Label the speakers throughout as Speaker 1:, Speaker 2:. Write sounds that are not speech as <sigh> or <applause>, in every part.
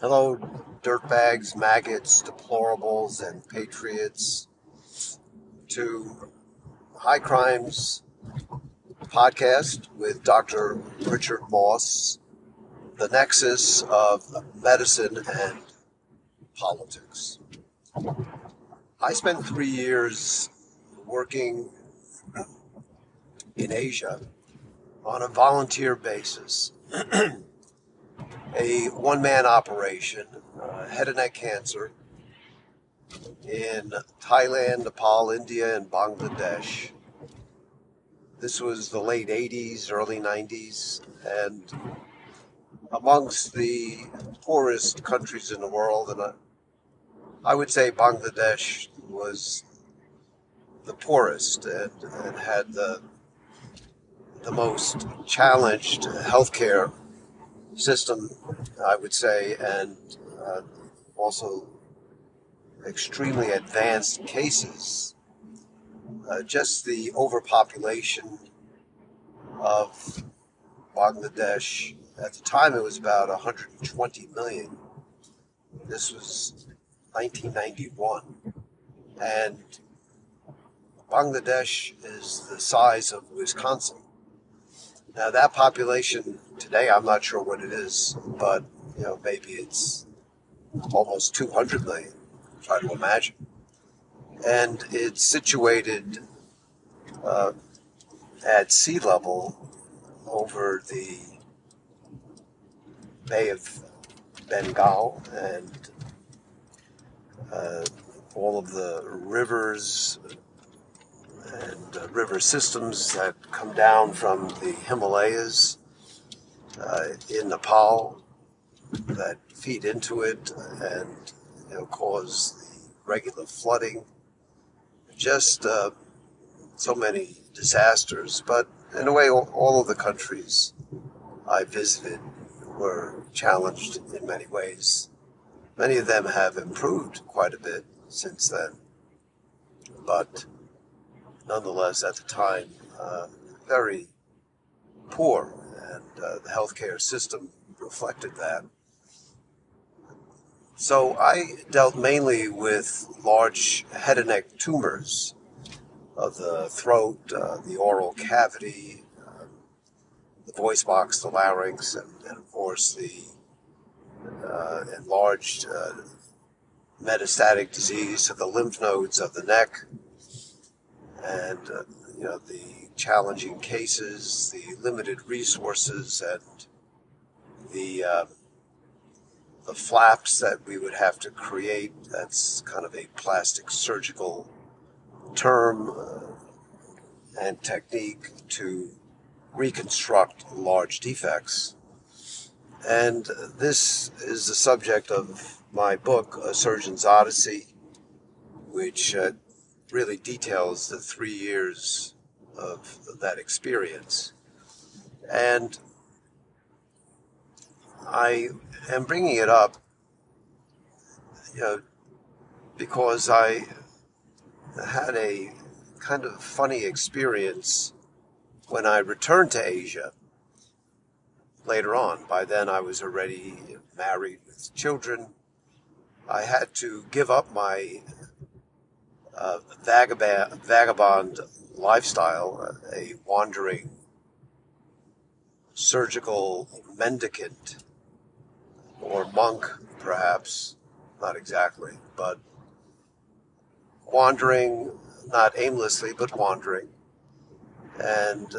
Speaker 1: Hello, dirtbags, maggots, deplorables, and patriots, to High Crimes podcast with Dr. Richard Moss, the nexus of medicine and politics. I spent three years working in Asia on a volunteer basis. <clears throat> a one man operation, uh, head and neck cancer, in Thailand, Nepal, India, and Bangladesh. This was the late 80s, early 90s, and amongst the poorest countries in the world. And I, I would say Bangladesh was the poorest and, and had the, the most challenged healthcare system, I would say, and uh, also extremely advanced cases. Uh, just the overpopulation of Bangladesh, at the time it was about 120 million. This was 1991. And Bangladesh is the size of Wisconsin. Now that population today, I'm not sure what it is, but you know maybe it's almost 200 million. Try to imagine, and it's situated uh, at sea level over the Bay of Bengal and uh, all of the rivers and uh, river systems that come down from the Himalayas uh, in Nepal that feed into it and you know, cause the regular flooding. Just uh, so many disasters, but in a way, all, of the countries I visited were challenged in many ways. Many of them have improved quite a bit since then, but nonetheless, at the time, uh, very poor, and uh, the healthcare system reflected that. So I dealt mainly with large head and neck tumors of the throat, uh, the oral cavity, uh, the voice box, the larynx, and, and of course the uh, enlarged uh, metastatic disease of the lymph nodes of the neck and uh, you know the challenging cases, the limited resources, and the uh, the flaps that we would have to create. That's kind of a plastic surgical term uh, and technique to reconstruct large defects. And this is the subject of my book, A Surgeon's Odyssey, which uh, really details the three years of that experience. And I am bringing it up, you know, because I had a kind of funny experience when I returned to Asia later on. By then, I was already married with children. I had to give up my uh, vagabond, vagabond lifestyle, a wandering surgical mendicant or monk, perhaps, not exactly, but wandering, not aimlessly, but wandering, and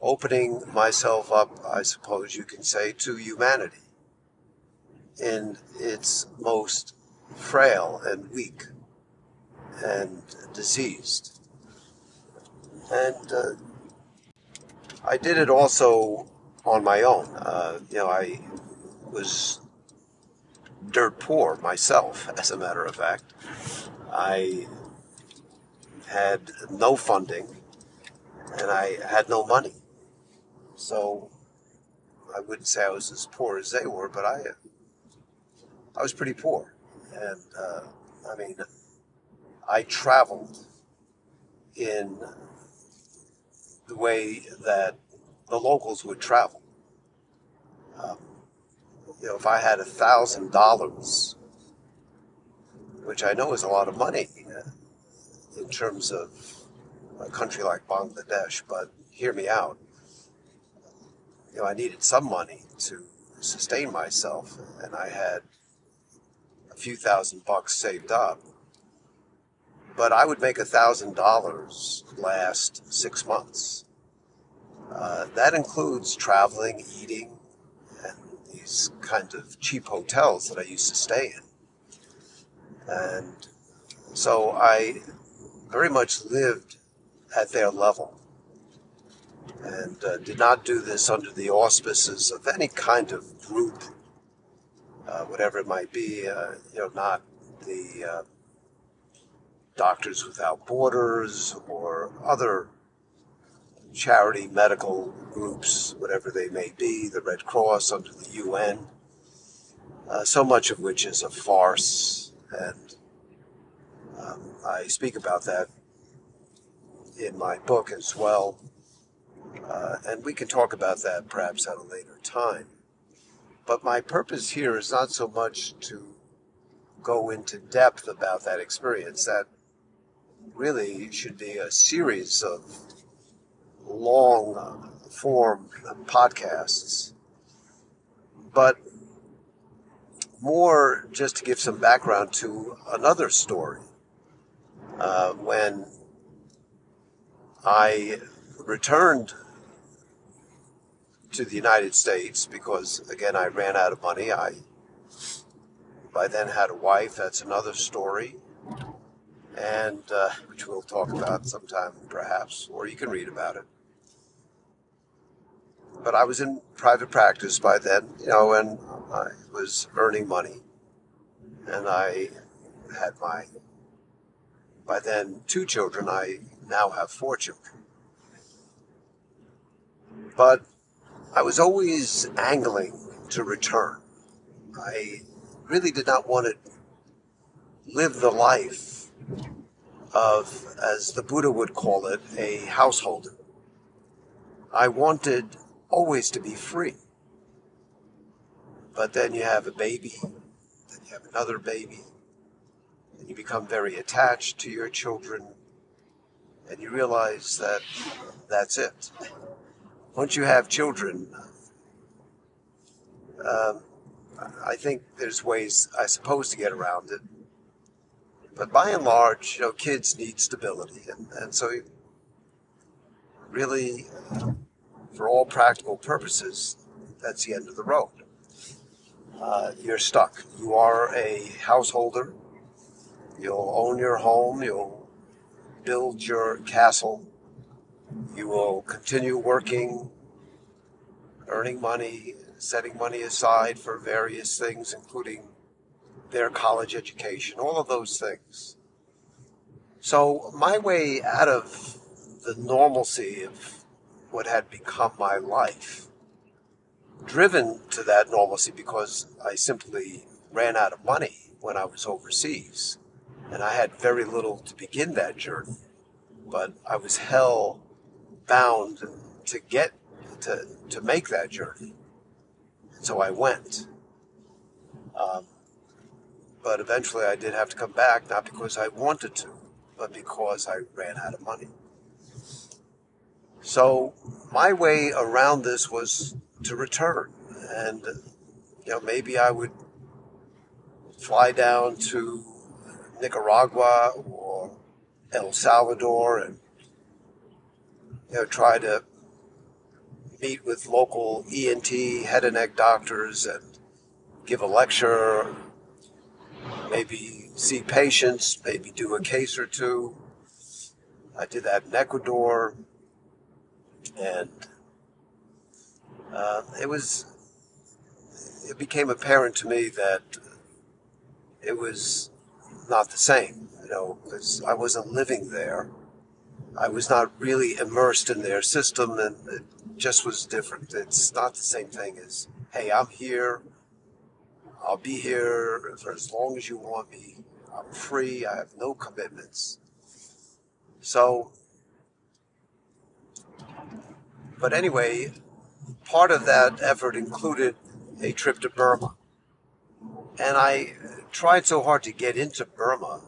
Speaker 1: opening myself up, I suppose you can say, to humanity in its most frail and weak and diseased. And uh, I did it also on my own. Uh, you know, I was dirt poor myself, <laughs> as a matter of fact. I had no funding and I had no money. So I wouldn't say I was as poor as they were, but I I was pretty poor. And uh, I mean, I traveled in the way that the locals would travel. Um, you know, if I had a thousand dollars, which I know is a lot of money uh, in terms of a country like Bangladesh, but hear me out. You know, I needed some money to sustain myself, and I had a few thousand bucks saved up. But I would make a thousand dollars last six months. Uh, that includes traveling, eating, and these kind of cheap hotels that I used to stay in. And so I very much lived at their level and uh, did not do this under the auspices of any kind of group, uh, whatever it might be, uh, you know, not the uh, Doctors Without Borders or other charity medical groups, whatever they may be, the Red Cross under the UN, uh, so much of which is a farce. And um, I speak about that in my book as well. Uh, and we can talk about that perhaps at a later time. But my purpose here is not so much to go into depth about that experience. That really should be a series of long form podcasts. But more just to give some background to another story. Uh, when I returned to the United States because, again, I ran out of money. I by then had a wife. That's another story, and uh, which we'll talk about sometime, perhaps, or you can read about it. But I was in private practice by then, you know, and I was earning money, and I had my by then two children. I now have four children. But I was always angling to return. I really did not want to live the life of, as the Buddha would call it, a householder. I wanted always to be free. But then you have a baby, then you have another baby, and you become very attached to your children, and you realize that that's it once you have children, um, I think there's ways, I suppose, to get around it. But by and large, you know, kids need stability, and, and so really, for all practical purposes, that's the end of the road. Uh, you're stuck. You are a householder. You'll own your home. You'll build your castle you will continue working, earning money, setting money aside for various things, including their college education, all of those things. So, my way out of the normalcy of what had become my life, driven to that normalcy because I simply ran out of money when I was overseas. And I had very little to begin that journey. But I was hell bound to get to to make that journey. And So I went. Um, but eventually I did have to come back, not because I wanted to, but because I ran out of money. So my way around this was to return. And, you know, maybe I would fly down to Nicaragua or El Salvador and you know, try to meet with local ENT, head and neck doctors, and give a lecture, maybe see patients, maybe do a case or two. I did that in Ecuador, and uh, it was. It became apparent to me that it was not the same, you know, because I wasn't living there I was not really immersed in their system, and it just was different. It's not the same thing as, hey, I'm here. I'll be here for as long as you want me. I'm free. I have no commitments. So, but anyway, part of that effort included a trip to Burma. And I tried so hard to get into Burma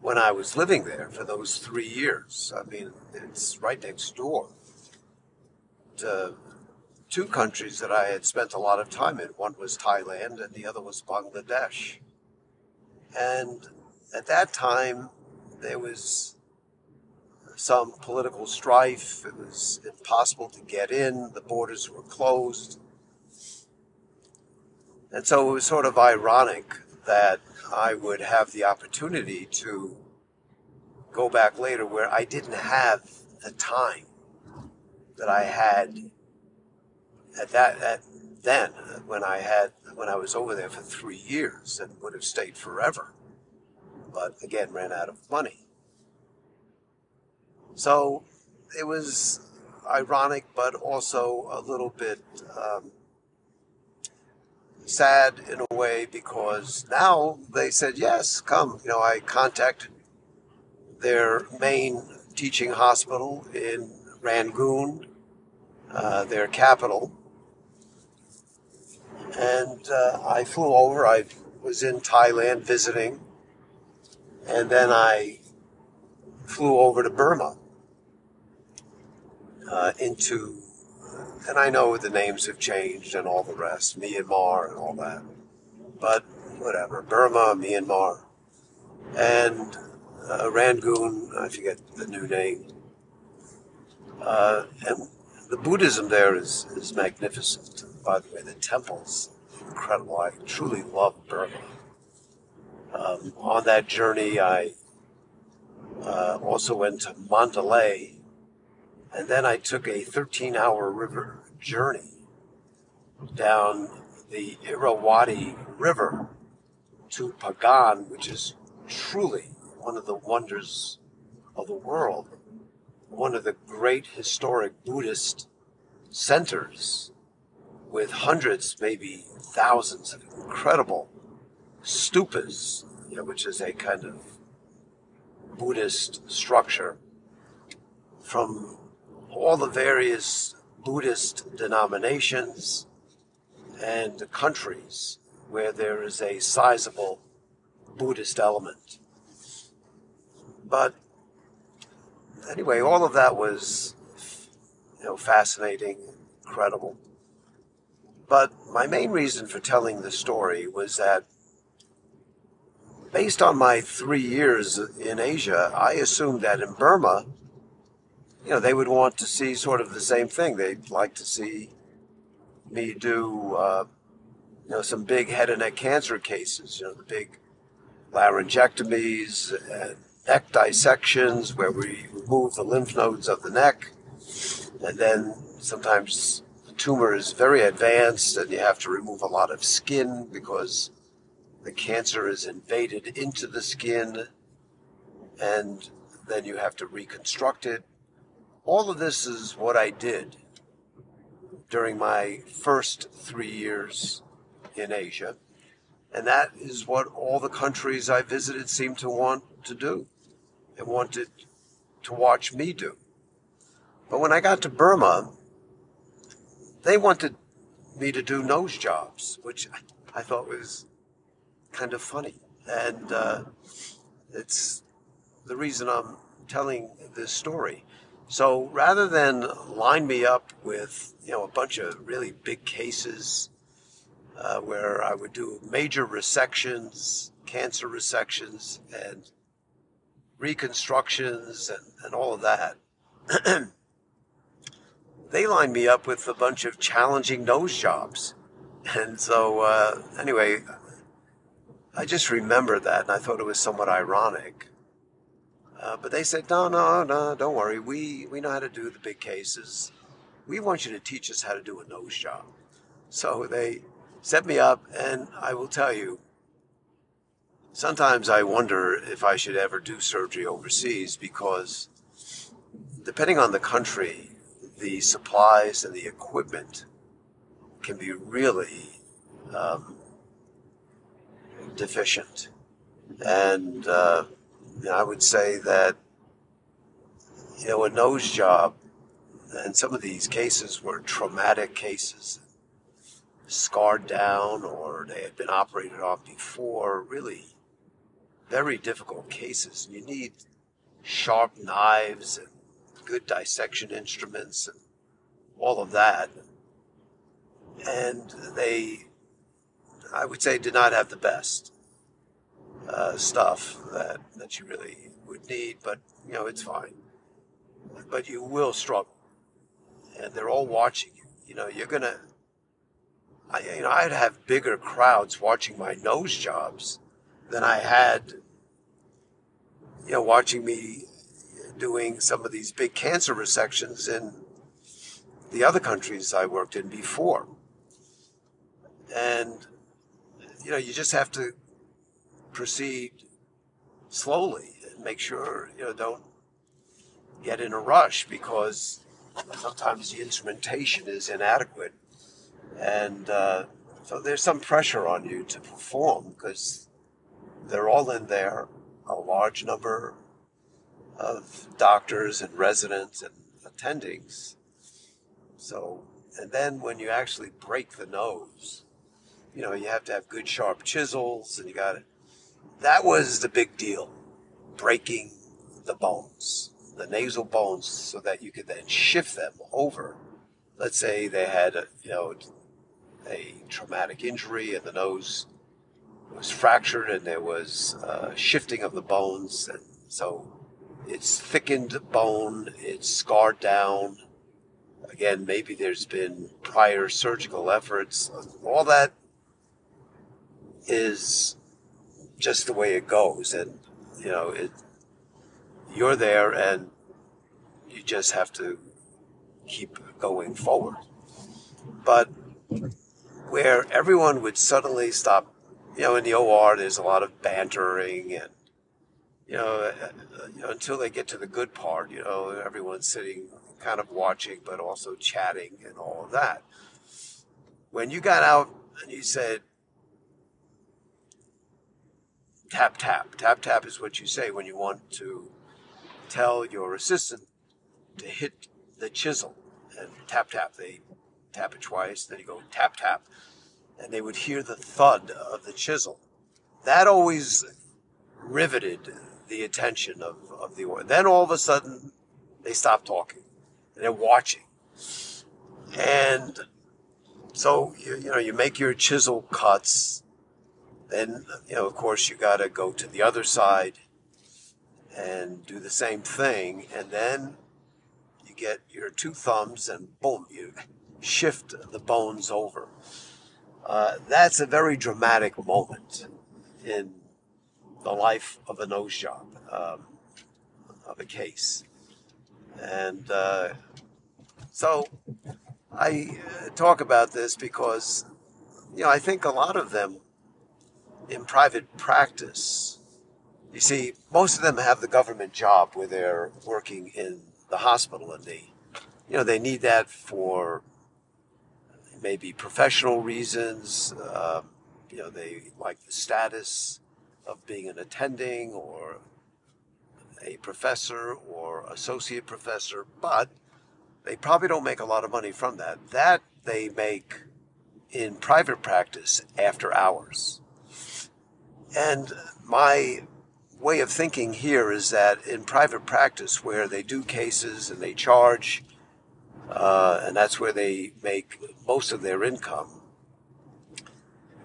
Speaker 1: when I was living there for those three years. I mean, it's right next door to two countries that I had spent a lot of time in. One was Thailand, and the other was Bangladesh. And at that time, there was some political strife. It was impossible to get in, the borders were closed. And so it was sort of ironic that I would have the opportunity to go back later where I didn't have the time that I had at that at then when I had when I was over there for three years and would have stayed forever, but again ran out of money. So it was ironic, but also a little bit um, sad in a way because now they said yes, come. You know, I contacted their main teaching hospital in Rangoon, uh, their capital, and uh, I flew over. I was in Thailand visiting, and then I flew over to Burma uh, into, and I know the names have changed and all the rest, Myanmar and all that, but whatever, Burma, Myanmar, and uh, Rangoon, I forget the new name. Uh, and the Buddhism there is, is magnificent. By the way, the temples, incredible. I truly love Burma. Um, on that journey, I uh, also went to Mandalay, and then I took a 13 hour river journey down the Irrawaddy River to Pagan, which is truly one of the wonders of the world, one of the great historic Buddhist centers with hundreds, maybe thousands of incredible stupas, you know, which is a kind of Buddhist structure from all the various Buddhist denominations and countries where there is a sizable Buddhist element. But anyway, all of that was, you know, fascinating, incredible. But my main reason for telling the story was that based on my three years in Asia, I assumed that in Burma, you know, they would want to see sort of the same thing. They'd like to see me do, uh, you know, some big head and neck cancer cases, you know, the big laryngectomies and neck dissections where we remove the lymph nodes of the neck. And then sometimes tumor is very advanced and you have to remove a lot of skin because the cancer is invaded into the skin and then you have to reconstruct it. All of this is what I did during my first three years in Asia. And that is what all the countries I visited seemed to want to do and wanted to watch me do. But when I got to Burma, they wanted me to do nose jobs, which I thought was kind of funny. And uh, it's the reason I'm telling this story. So rather than line me up with, you know, a bunch of really big cases uh, where I would do major resections, cancer resections, and reconstructions and, and all of that. <clears throat> they lined me up with a bunch of challenging nose jobs. <laughs> And so, uh, anyway, I just remembered that and I thought it was somewhat ironic. Uh, but they said, no, no, no, don't worry. We, we know how to do the big cases. We want you to teach us how to do a nose job. So they set me up, and I will tell you, sometimes I wonder if I should ever do surgery overseas because, depending on the country, the supplies and the equipment can be really um, deficient. And uh, I would say that, you know, a nose job, and some of these cases were traumatic cases, scarred down or they had been operated on before. Really very difficult cases. You need sharp knives and good dissection instruments and all of that. And they, I would say, did not have the best uh, stuff that, that you really would need, but you know, it's fine. But you will struggle. And they're all watching you. You know, you're going to, I, you know, I'd have bigger crowds watching my nose jobs than I had, you know, watching me doing some of these big cancer resections in the other countries I worked in before. And, you know, you just have to proceed slowly and make sure, you know, don't get in a rush because sometimes the instrumentation is inadequate. And uh, so there's some pressure on you to perform because they're all in there, a large number of doctors and residents and attendings. So, and then when you actually break the nose, you know, you have to have good sharp chisels and you got it. That was the big deal, breaking the bones, the nasal bones, so that you could then shift them over. Let's say they had, a, you know, a traumatic injury and the nose was fractured and there was uh, shifting of the bones. And so it's thickened bone, it's scarred down. Again, maybe there's been prior surgical efforts. All that is just the way it goes. And, you know, it, you're there and you just have to keep going forward. But where everyone would suddenly stop, you know, in the OR, there's a lot of bantering and, you know, uh, you know, until they get to the good part, you know, everyone's sitting kind of watching, but also chatting and all of that. When you got out and you said, tap, tap, tap, tap is what you say when you want to tell your assistant to hit the chisel and tap, tap. They tap it twice, then you go tap, tap, and they would hear the thud of the chisel. That always riveted the attention of, of the audience. Then all of a sudden, they stop talking and they're watching. And so, you, you know, you make your chisel cuts. Then, you know, of course, you got to go to the other side and do the same thing. And then you get your two thumbs and boom, you shift the bones over. Uh, that's a very dramatic moment in the life of a nose job, um, of a case. And uh, so I uh, talk about this because, you know, I think a lot of them in private practice, you see, most of them have the government job where they're working in the hospital and they, you know, they need that for maybe professional reasons. Uh, you know, they like the status of being an attending or a professor or associate professor, but they probably don't make a lot of money from that. That they make in private practice after hours. And my way of thinking here is that in private practice, where they do cases and they charge, uh, and that's where they make most of their income,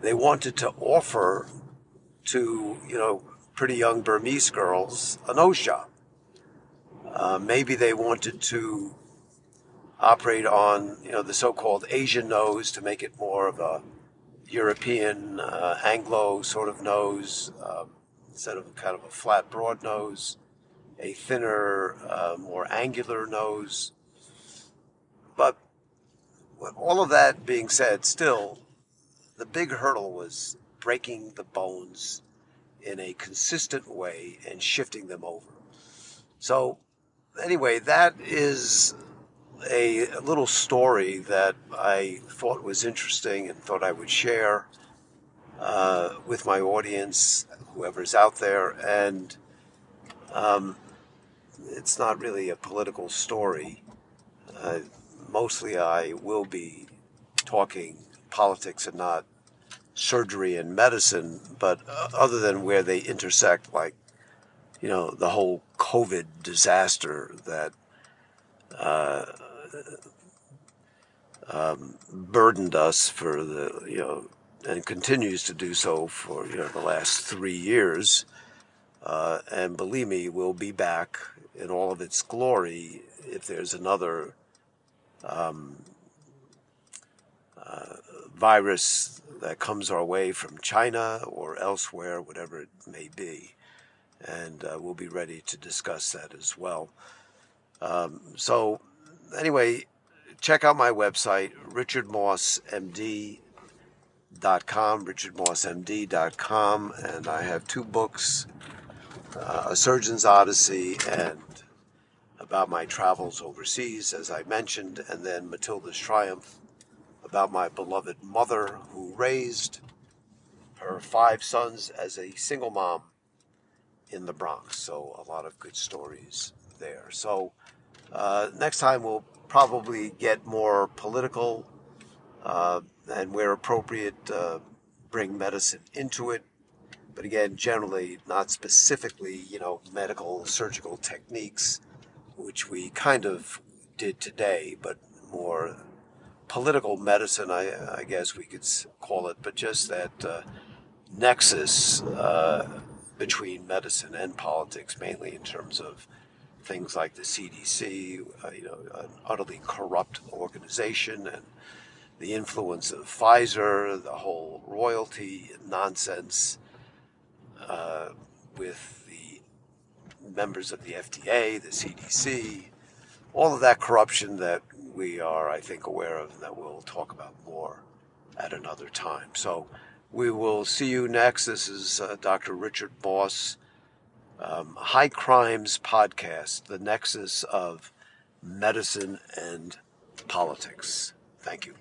Speaker 1: they wanted to offer to, you know, pretty young Burmese girls a nose job. Uh, maybe they wanted to operate on, you know, the so-called Asian nose to make it more of a European uh, Anglo sort of nose um, instead of kind of a flat, broad nose, a thinner, uh, more angular nose. But with all of that being said, still, the big hurdle was breaking the bones in a consistent way and shifting them over. So, anyway, that is a little story that I thought was interesting and thought I would share uh, with my audience, whoever's out there. And um, it's not really a political story. Uh, mostly, I will be talking politics and not surgery and medicine, but uh, other than where they intersect, like, you know, the whole COVID disaster that uh, um, burdened us for the, you know, and continues to do so for, you know, the last three years. Uh, and believe me, we'll be back in all of its glory if there's another um, uh, virus that comes our way from China or elsewhere, whatever it may be. And uh, we'll be ready to discuss that as well. Um, so, anyway, check out my website, richardmossmd.com, richardmossmd.com, and I have two books uh, A Surgeon's Odyssey and about my travels overseas, as I mentioned, and then Matilda's Triumph about my beloved mother who raised her five sons as a single mom in the Bronx. So, a lot of good stories there. So, uh, next time we'll probably get more political uh, and, where appropriate, uh, bring medicine into it. But again, generally, not specifically, you know, medical surgical techniques, which we kind of did today, but more political medicine, I, I guess we could call it, but just that uh, nexus uh, between medicine and politics, mainly in terms of things like the CDC, uh, you know, an utterly corrupt organization, and the influence of Pfizer, the whole royalty nonsense uh, with the members of the FDA, the CDC, all of that corruption that we are, I think, aware of and that we'll talk about more at another time. So we will see you next. This is uh, Dr. Richard Moss, um, High Crimes Podcast, the nexus of medicine and politics. Thank you.